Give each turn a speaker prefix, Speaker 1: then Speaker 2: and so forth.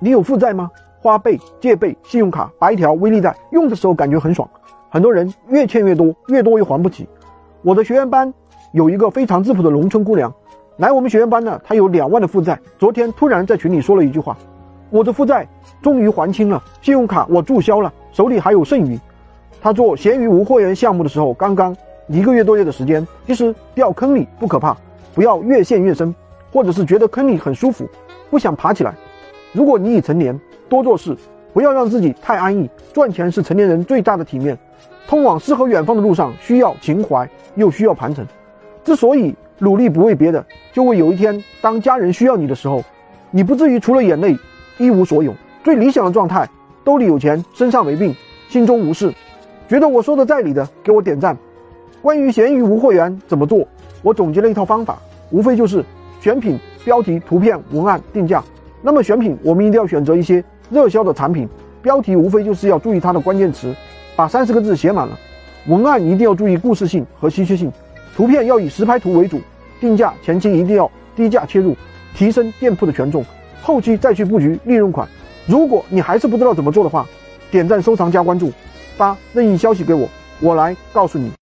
Speaker 1: 你有负债吗？花呗、借呗、信用卡、白条、微粒贷，用的时候感觉很爽。很多人越欠越多，越多又还不起。我的学员班有一个非常质朴的农村姑娘，来我们学员班呢，她有两万的负债。昨天突然在群里说了一句话：“我的负债终于还清了，信用卡我注销了，手里还有剩余。”她做闲鱼无货源项目的时候，刚刚一个月多月的时间。其实掉坑里不可怕，不要越陷越深，或者是觉得坑里很舒服，不想爬起来。如果你已成年，多做事，不要让自己太安逸。赚钱是成年人最大的体面。通往诗和远方的路上，需要情怀，又需要盘缠。之所以努力，不为别的，就为有一天当家人需要你的时候，你不至于除了眼泪一无所有。最理想的状态，兜里有钱，身上没病，心中无事。觉得我说的在理的，给我点赞。关于闲鱼无货源怎么做，我总结了一套方法，无非就是选品、标题、图片、文案、定价。那么选品，我们一定要选择一些热销的产品。标题无非就是要注意它的关键词，把三十个字写满了。文案一定要注意故事性和稀缺性。图片要以实拍图为主。定价前期一定要低价切入，提升店铺的权重，后期再去布局利润款。如果你还是不知道怎么做的话，点赞、收藏、加关注，发任意消息给我，我来告诉你。